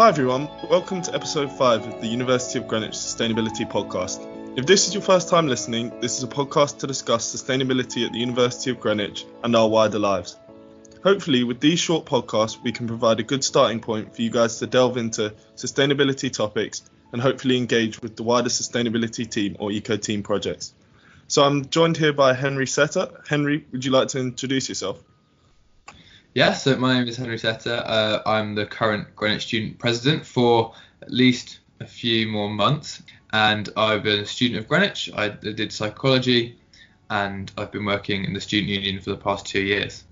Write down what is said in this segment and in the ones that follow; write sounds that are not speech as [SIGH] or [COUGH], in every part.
Hi everyone, welcome to episode 5 of the University of Greenwich Sustainability Podcast. If this is your first time listening, this is a podcast to discuss sustainability at the University of Greenwich and our wider lives. Hopefully, with these short podcasts, we can provide a good starting point for you guys to delve into sustainability topics and hopefully engage with the wider sustainability team or eco team projects. So I'm joined here by Henry Setter. Henry, would you like to introduce yourself? Yeah, so my name is Henry Setter. Uh, I'm the current Greenwich student president for at least a few more months, and I've been a student of Greenwich. I did psychology, and I've been working in the student union for the past two years.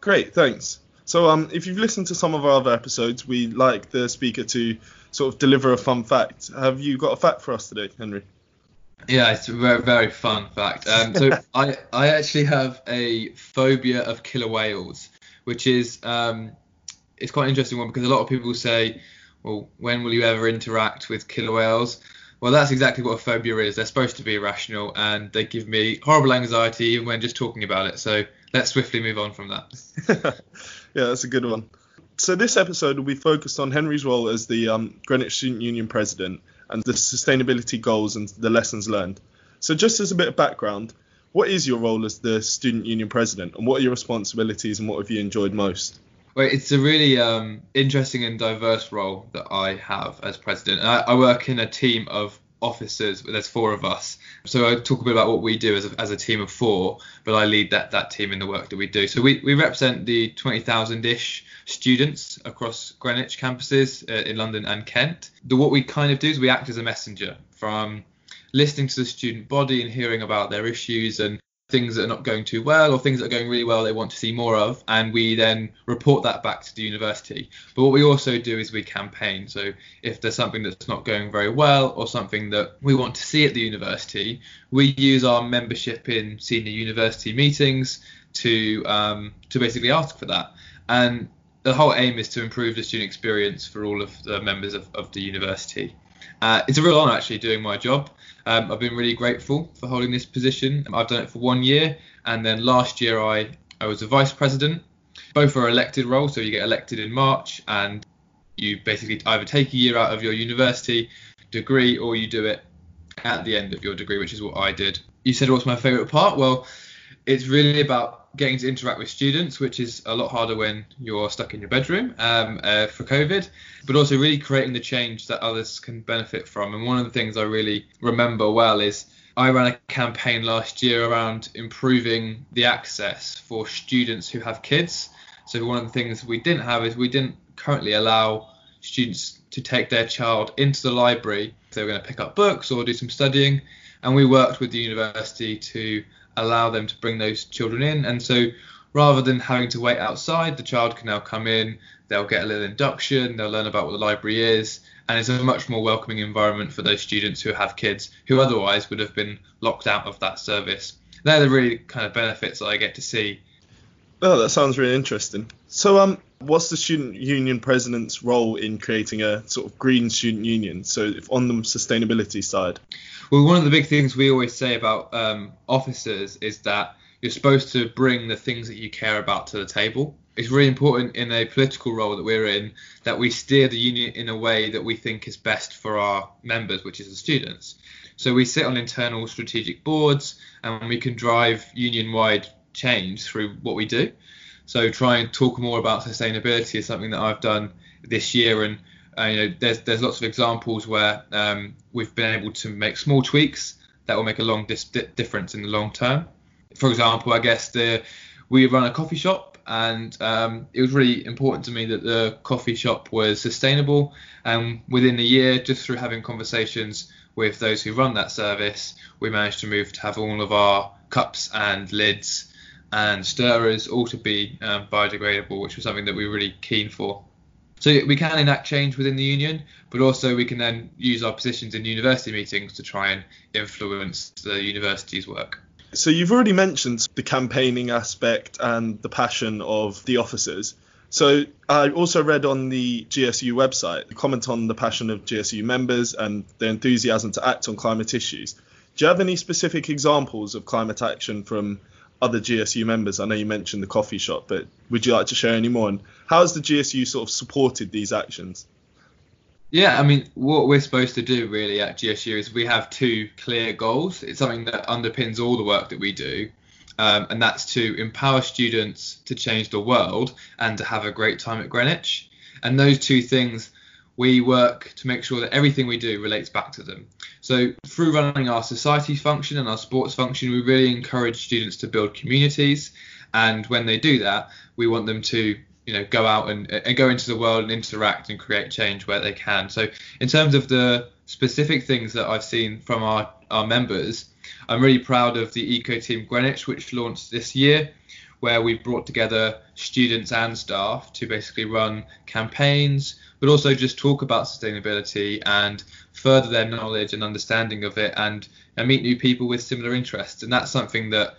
Great, thanks. So, um, if you've listened to some of our other episodes, we like the speaker to sort of deliver a fun fact. Have you got a fact for us today, Henry? Yeah, it's a very, very fun fact. Um, so [LAUGHS] I, I actually have a phobia of killer whales, which is um, it's quite an interesting one because a lot of people say, well, when will you ever interact with killer whales? Well, that's exactly what a phobia is. They're supposed to be irrational and they give me horrible anxiety even when just talking about it. So let's swiftly move on from that. [LAUGHS] yeah, that's a good one. So this episode will be focused on Henry's role as the um, Greenwich Student Union president and the sustainability goals and the lessons learned. So, just as a bit of background, what is your role as the student union president, and what are your responsibilities, and what have you enjoyed most? Well, it's a really um, interesting and diverse role that I have as president. I, I, work in a team of officers. There's four of us, so I talk a bit about what we do as a, as a team of four. But I lead that that team in the work that we do. So we, we represent the 20,000 ish students across Greenwich campuses uh, in London and Kent. The, what we kind of do is we act as a messenger from listening to the student body and hearing about their issues and things that are not going too well or things that are going really well they want to see more of and we then report that back to the university. But what we also do is we campaign. So if there's something that's not going very well or something that we want to see at the university we use our membership in senior university meetings to um, to basically ask for that. And the whole aim is to improve the student experience for all of the members of, of the university. Uh, it's a real honour actually doing my job. Um, I've been really grateful for holding this position. I've done it for one year, and then last year I, I was a vice president. Both are elected roles, so you get elected in March, and you basically either take a year out of your university degree or you do it at the end of your degree, which is what I did. You said what's my favourite part? Well, it's really about getting to interact with students, which is a lot harder when you're stuck in your bedroom um, uh, for COVID, but also really creating the change that others can benefit from. And one of the things I really remember well is I ran a campaign last year around improving the access for students who have kids. So one of the things we didn't have is we didn't currently allow students to take their child into the library they were going to pick up books or do some studying. And we worked with the university to allow them to bring those children in. And so rather than having to wait outside, the child can now come in, they'll get a little induction, they'll learn about what the library is, and it's a much more welcoming environment for those students who have kids who otherwise would have been locked out of that service. They're the really kind of benefits that I get to see. Oh, that sounds really interesting. So, um, what's the student union president's role in creating a sort of green student union? So, on the sustainability side. Well, one of the big things we always say about um, officers is that you're supposed to bring the things that you care about to the table. It's really important in a political role that we're in that we steer the union in a way that we think is best for our members, which is the students. So we sit on internal strategic boards and we can drive union wide change through what we do. So try and talk more about sustainability is something that I've done this year and uh, you know, there's there's lots of examples where um, we've been able to make small tweaks that will make a long dis- difference in the long term. For example, I guess the we run a coffee shop, and um, it was really important to me that the coffee shop was sustainable. And within a year, just through having conversations with those who run that service, we managed to move to have all of our cups and lids and stirrers all to be um, biodegradable, which was something that we were really keen for. So we can enact change within the union, but also we can then use our positions in university meetings to try and influence the university's work. So you've already mentioned the campaigning aspect and the passion of the officers. So I also read on the GSU website comment on the passion of GSU members and their enthusiasm to act on climate issues. Do you have any specific examples of climate action from other GSU members? I know you mentioned the coffee shop, but would you like to share any more? And how has the GSU sort of supported these actions? Yeah, I mean, what we're supposed to do really at GSU is we have two clear goals. It's something that underpins all the work that we do, um, and that's to empower students to change the world and to have a great time at Greenwich. And those two things, we work to make sure that everything we do relates back to them. So through running our society function and our sports function, we really encourage students to build communities. And when they do that, we want them to you know go out and, and go into the world and interact and create change where they can. So in terms of the specific things that I've seen from our, our members, I'm really proud of the Eco Team Greenwich, which launched this year, where we brought together students and staff to basically run campaigns, but also just talk about sustainability and further their knowledge and understanding of it and, and meet new people with similar interests. And that's something that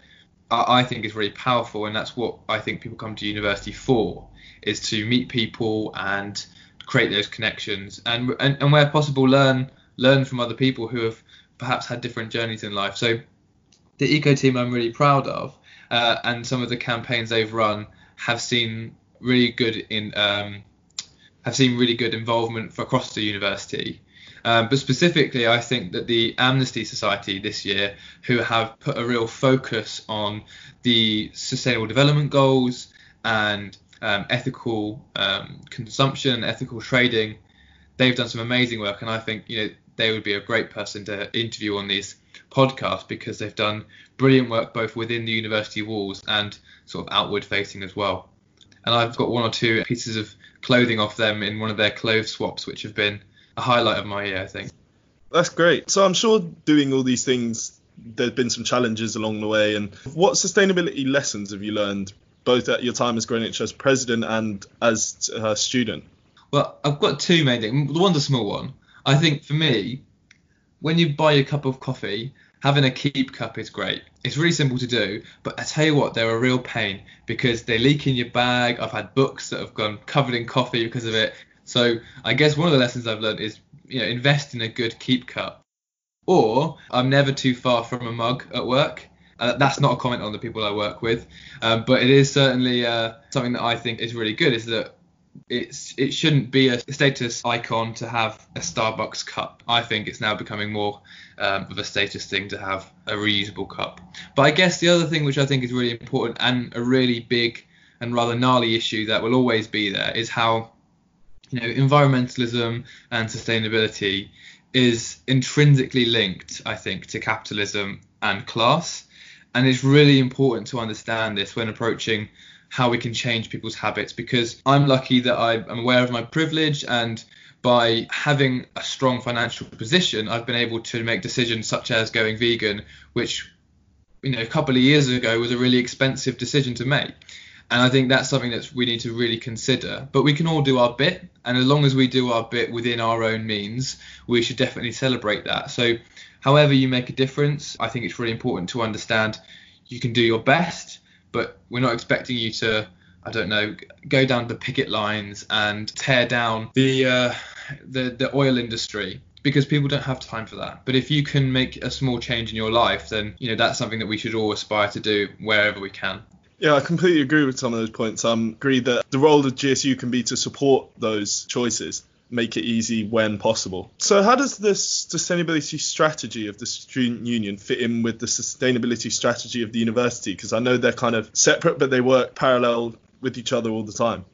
I think is really powerful, and that's what I think people come to university for is to meet people and create those connections and, and, and where possible learn learn from other people who have perhaps had different journeys in life. So the eco team I'm really proud of, uh, and some of the campaigns they've run have seen really good in um, have seen really good involvement across the university. Um, but specifically, I think that the Amnesty Society this year, who have put a real focus on the Sustainable Development Goals and um, ethical um, consumption, ethical trading. They've done some amazing work, and I think you know they would be a great person to interview on these podcasts because they've done brilliant work both within the university walls and sort of outward facing as well. And I've got one or two pieces of clothing off them in one of their clothes swaps, which have been a highlight of my year, I think. That's great. So I'm sure doing all these things, there's been some challenges along the way. And what sustainability lessons have you learned both at your time as Greenwich as president and as a student? Well, I've got two main things. The one's a small one. I think for me, when you buy a cup of coffee, having a keep cup is great. It's really simple to do, but I tell you what, they're a real pain because they leak in your bag. I've had books that have gone covered in coffee because of it. So I guess one of the lessons I've learned is, you know, invest in a good keep cup. Or I'm never too far from a mug at work. Uh, that's not a comment on the people I work with, um, but it is certainly uh, something that I think is really good. Is that it's it shouldn't be a status icon to have a Starbucks cup. I think it's now becoming more um, of a status thing to have a reusable cup. But I guess the other thing which I think is really important and a really big and rather gnarly issue that will always be there is how you know environmentalism and sustainability is intrinsically linked, I think, to capitalism and class. And it's really important to understand this when approaching how we can change people's habits because I'm lucky that I'm aware of my privilege and by having a strong financial position, I've been able to make decisions such as going vegan, which you know a couple of years ago was a really expensive decision to make. And I think that's something that we need to really consider. But we can all do our bit, and as long as we do our bit within our own means, we should definitely celebrate that. So however you make a difference, I think it's really important to understand you can do your best, but we're not expecting you to, I don't know, go down the picket lines and tear down the uh, the the oil industry because people don't have time for that. But if you can make a small change in your life, then you know that's something that we should all aspire to do wherever we can. Yeah, I completely agree with some of those points. I um, agree that the role of GSU can be to support those choices make it easy when possible. So, how does this sustainability strategy of the student union fit in with the sustainability strategy of the university? Because I know they're kind of separate, but they work parallel with each other all the time.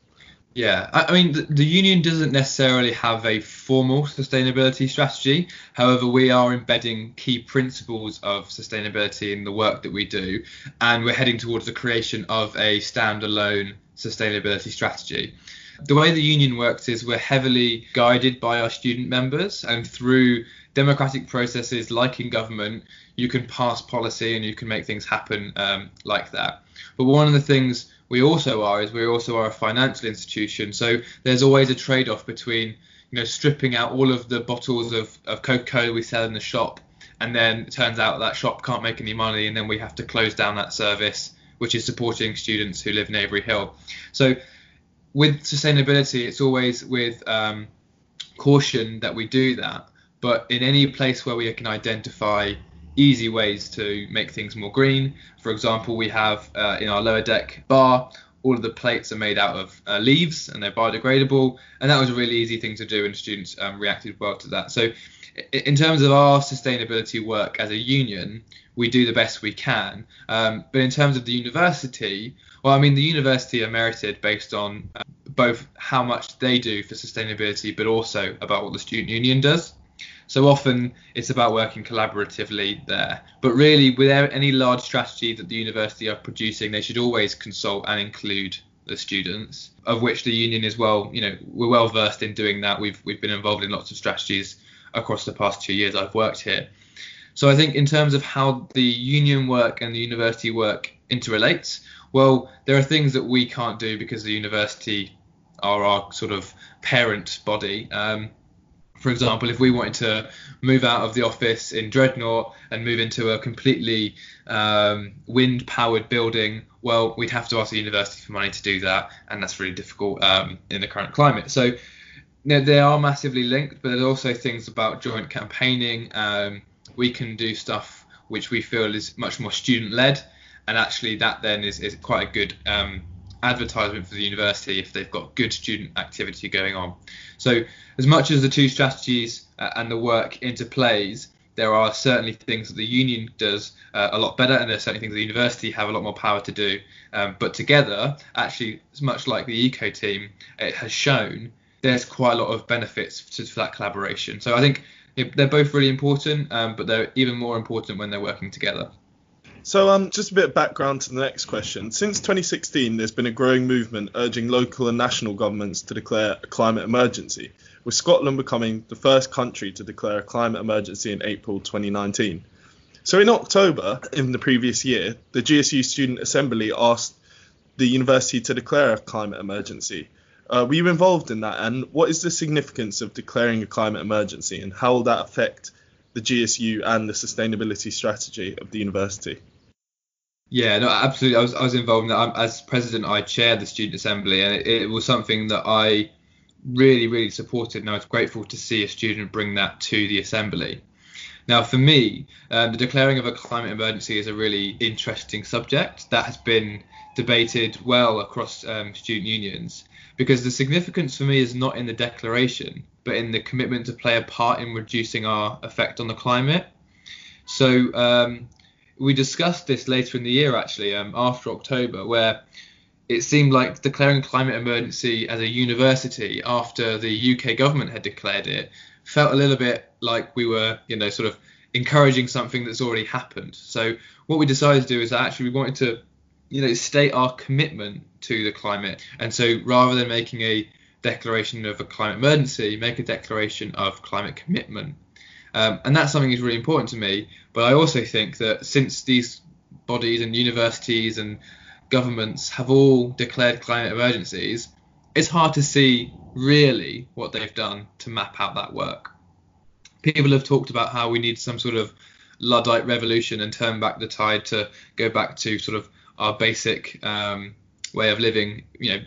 Yeah, I, mean, the, the, union doesn't necessarily have a formal sustainability strategy. However, we are embedding key principles of sustainability in the work that we do, and we're heading towards the creation of a standalone sustainability strategy. The way the union works is we're heavily guided by our student members, and through democratic processes like in government, you can pass policy and you can make things happen um, like that. But one of the things we also are is we also are a financial institution, so there's always a trade-off between you know stripping out all of the bottles of, of Coca-Cola we sell in the shop, and then it turns out that shop can't make any money, and then we have to close down that service, which is supporting students who live in Avery Hill. So with sustainability, it's always with um, caution that we do that. But in any place where we can identify easy ways to make things more green, for example, we have uh, in our lower deck bar all of the plates are made out of uh, leaves and they're biodegradable, and that was a really easy thing to do, and students um, reacted well to that. So, in terms of our sustainability work as a union, we do the best we can. Um, but in terms of the university, well, I mean, the university are merited based on uh, both how much they do for sustainability, but also about what the student union does. So often it's about working collaboratively there. But really, with any large strategy that the university are producing, they should always consult and include the students, of which the union is well, you know, we're well versed in doing that. We've we've been involved in lots of strategies across the past two years I've worked here. So I think in terms of how the union work and the university work interrelates, well, there are things that we can't do because the university are our sort of parent body. Um, for example, if we wanted to move out of the office in Dreadnought and move into a completely um, wind powered building, well, we'd have to ask the university for money to do that, and that's really difficult um, in the current climate. So know, they are massively linked, but there's also things about joint campaigning. Um, we can do stuff which we feel is much more student led, and actually that then is, is quite a good um, advertisement for the university if they've got good student activity going on. So, as much as the two strategies uh, and the work interplays, there are certainly things that the union does uh, a lot better, and there are certainly things the university have a lot more power to do. Um, but together, actually, as much like the eco team, it has shown there's quite a lot of benefits to, for that collaboration. So I think they're both really important, um, but they're even more important when they're working together. So, um, just a bit of background to the next question. Since 2016, there's been a growing movement urging local and national governments to declare a climate emergency, with Scotland becoming the first country to declare a climate emergency in April 2019. So, in October in the previous year, the GSU Student Assembly asked the university to declare a climate emergency. Uh, were you involved in that? And what is the significance of declaring a climate emergency, and how will that affect the GSU and the sustainability strategy of the university? Yeah, no, absolutely. I was I was involved in that. I'm, as president, I chaired the student assembly, and it, it, was something that I really, really supported, and I was grateful to see a student bring that to the assembly. Now, for me, um, the declaring of a climate emergency is a really interesting subject that has been debated well across um, student unions because the significance for me is not in the declaration, but in the commitment to play a part in reducing our effect on the climate. So, um, we discussed this later in the year actually um, after October where it seemed like declaring climate emergency as a university after the UK government had declared it felt a little bit like we were you know sort of encouraging something that's already happened so what we decided to do is actually we wanted to you know state our commitment to the climate and so rather than making a declaration of a climate emergency make a declaration of climate commitment um, and that's something that's really important to me. But I also think that since these bodies and universities and governments have all declared climate emergencies, it's hard to see really what they've done to map out that work. People have talked about how we need some sort of Luddite revolution and turn back the tide to go back to sort of our basic um, way of living, you know,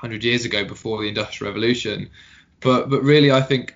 100 years ago before the Industrial Revolution. But but really, I think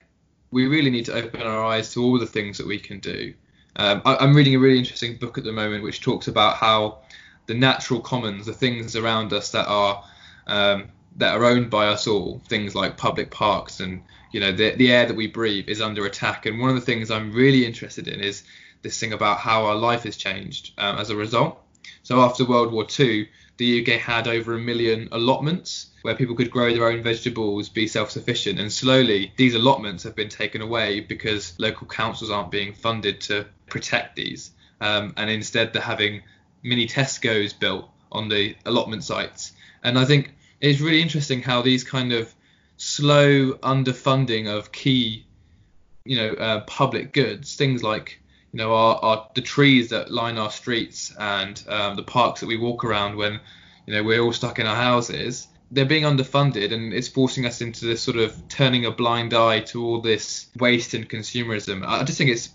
we really need to open our eyes to all the things that we can do. Um, I, am reading a really interesting book at the moment which talks about how the natural commons, the things around us that are um, that are owned by us all, things like public parks and you know the the air that we breathe is under attack. And one of the things I'm really interested in is this thing about how our life has changed um, as a result. So after World War II, the UK had over a million allotments where people could grow their own vegetables, be self sufficient. And slowly, these allotments have been taken away because local councils aren't being funded to protect these. Um, and instead, they're having mini Tesco's built on the allotment sites. And I think it's really interesting how these kind of slow underfunding of key, you know, uh, public goods, things like you know, our, our, the trees that line our streets and um, the parks that we walk around when, you know, we're all stuck in our houses they're being underfunded and it's forcing us into this sort of turning a blind eye to all this waste and consumerism. I just think it's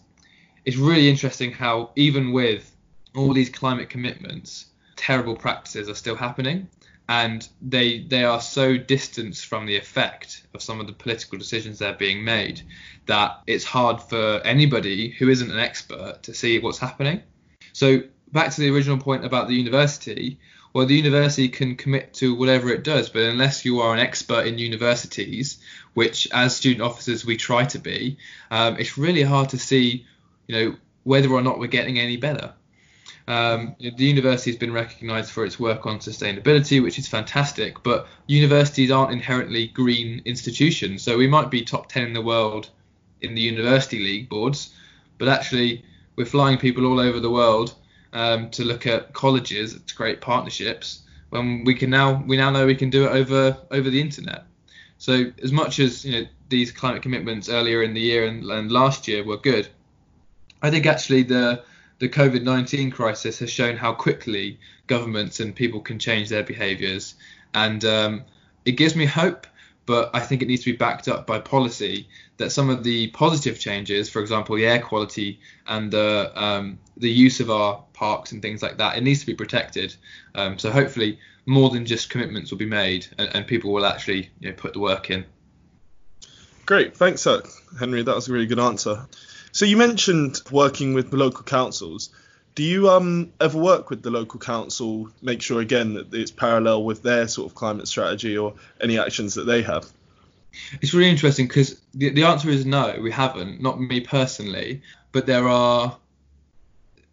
it's really interesting how even with all these climate commitments, terrible practices are still happening and they they are so distanced from the effect of some of the political decisions that are being made that it's hard for anybody who isn't an expert to see what's happening. So back to the original point about the university, well, the university can commit to whatever it does, but unless you are an expert in universities, which as student officers we try to be, um, it's really hard to see, you know, whether or not we're getting any better. Um, the university has been recognised for its work on sustainability, which is fantastic, but universities aren't inherently green institutions. So we might be top 10 in the world in the university league boards, but actually we're flying people all over the world um, to look at colleges to create partnerships when we can now we now know we can do it over over the internet. So as much as you know these climate commitments earlier in the year and, and last year were good, I think actually the the COVID 19 crisis has shown how quickly governments and people can change their behaviours. And um, it gives me hope, but I think it needs to be backed up by policy that some of the positive changes, for example, the air quality and the, um, the use of our parks and things like that, it needs to be protected. Um, so hopefully, more than just commitments will be made and, and people will actually you know, put the work in. Great, thanks, Henry. That was a really good answer. So you mentioned working with local councils. Do you um, ever work with the local council, make sure again that it's parallel with their sort of climate strategy or any actions that they have? It's really interesting because the, the answer is no, we haven't. Not me personally, but there are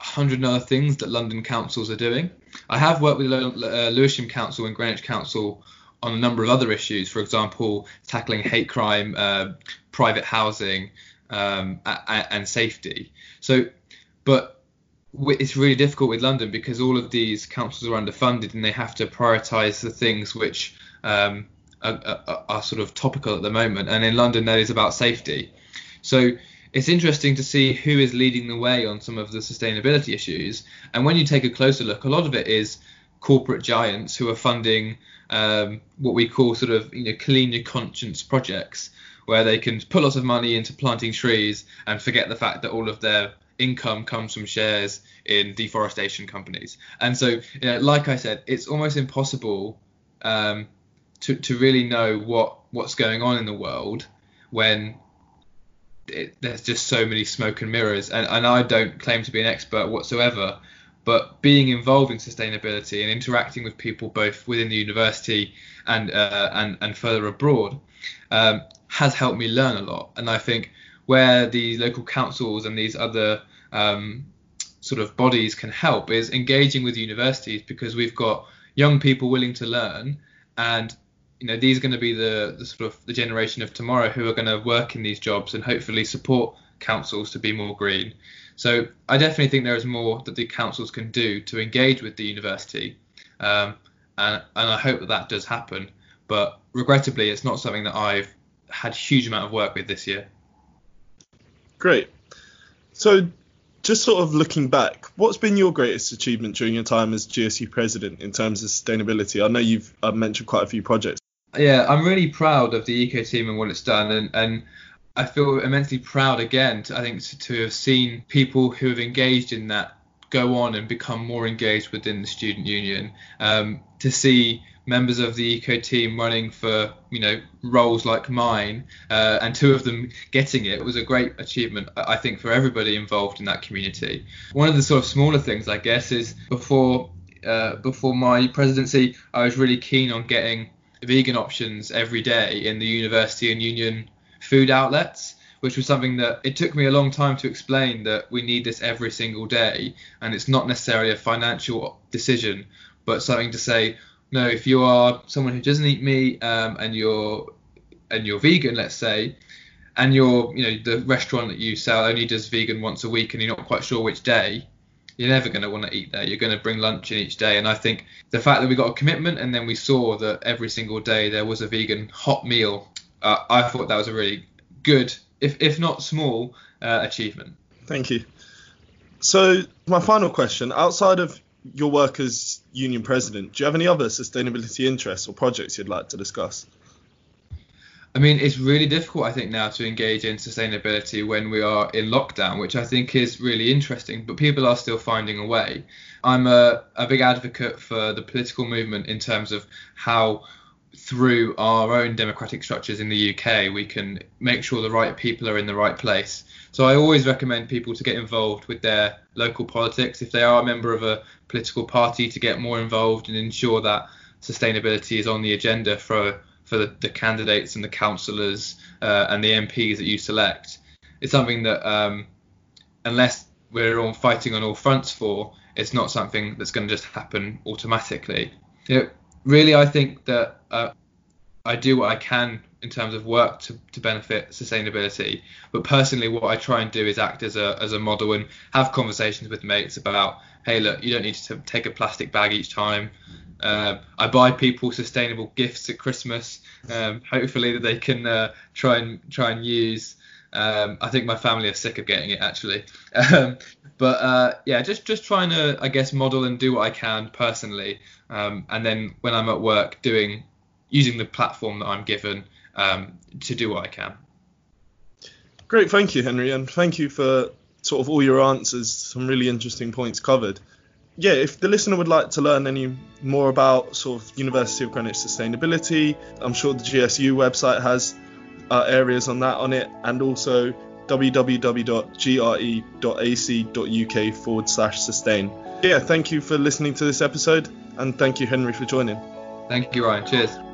a hundred other things that London councils are doing. I have worked with uh, Lewisham Council and Greenwich Council on a number of other issues, for example, tackling hate crime, uh, private housing, um, and safety. So, but it's really difficult with London because all of these councils are underfunded and they have to prioritise the things which um, are, are, are, sort of topical at the moment. And in London, that is about safety. So it's interesting to see who is leading the way on some of the sustainability issues. And when you take a closer look, a lot of it is corporate giants who are funding um, what we call sort of you know clean your conscience projects where they can put lots of money into planting trees and forget the fact that all of their income comes from shares in deforestation companies. And so, you know, like I said, it's almost impossible um, to to really know what what's going on in the world when it, there's just so many smoke and mirrors. And, and I don't claim to be an expert whatsoever, but being involved in sustainability and interacting with people both within the university and uh, and and further abroad um, has helped me learn a lot. And I think where the local councils and these other um, sort of bodies can help is engaging with universities because we've got young people willing to learn and you know these are going to be the, the sort of the generation of tomorrow who are going to work in these jobs and hopefully support councils to be more green so i definitely think there is more that the councils can do to engage with the university um, and, and i hope that that does happen but regrettably it's not something that i've had a huge amount of work with this year. Great. So, just sort of looking back, what's been your greatest achievement during your time as GSU president in terms of sustainability? I know you've uh, mentioned quite a few projects. Yeah, I'm really proud of the eco team and what it's done, and, and I feel immensely proud again. To, I think to, to have seen people who have engaged in that go on and become more engaged within the student union. Um, to see members of the eco team running for you know roles like mine uh, and two of them getting it was a great achievement i think for everybody involved in that community. One of the sort of smaller things i guess is before uh, before my presidency i was really keen on getting vegan options every day in the university and union food outlets which was something that it took me a long time to explain that we need this every single day and it's not necessarily a financial decision but something to say no, if you are someone who doesn't eat meat um, and you're and you're vegan, let's say, and you're you know the restaurant that you sell only does vegan once a week and you're not quite sure which day, you're never going to want to eat there. You're going to bring lunch in each day. And I think the fact that we got a commitment and then we saw that every single day there was a vegan hot meal, uh, I thought that was a really good, if if not small, uh, achievement. Thank you. So my final question, outside of your work as union president, do you have any other sustainability interests or projects you'd like to discuss? I mean, it's really difficult, I think, now to engage in sustainability when we are in lockdown, which I think is really interesting, but people are still finding a way. I'm a, a big advocate for the political movement in terms of how through our own democratic structures in the UK, we can make sure the right people are in the right place. So I always recommend people to get involved with their local politics. If they are a member of a political party, to get more involved and ensure that sustainability is on the agenda for for the, the candidates and the councillors uh, and the MPs that you select. It's something that um, unless we're all fighting on all fronts for, it's not something that's going to just happen automatically. Know, really, I think that uh, I do what I can in terms of work to, to benefit sustainability. But personally, what I try and do is act as a as a model and have conversations with mates about, hey, look, you don't need to take a plastic bag each time. Um, I buy people sustainable gifts at Christmas, um, hopefully that they can uh, try and try and use. Um, I think my family are sick of getting it actually, [LAUGHS] um, but uh, yeah, just just trying to I guess model and do what I can personally, um, and then when I'm at work, doing using the platform that I'm given um, to do what I can. Great, thank you, Henry, and thank you for sort of all your answers. Some really interesting points covered. Yeah, if the listener would like to learn any more about sort of University of Greenwich sustainability, I'm sure the GSU website has uh, areas on that on it, and also www.gre.ac.uk forward slash sustain. Yeah, thank you for listening to this episode, and thank you, Henry, for joining. Thank you, Ryan. Cheers.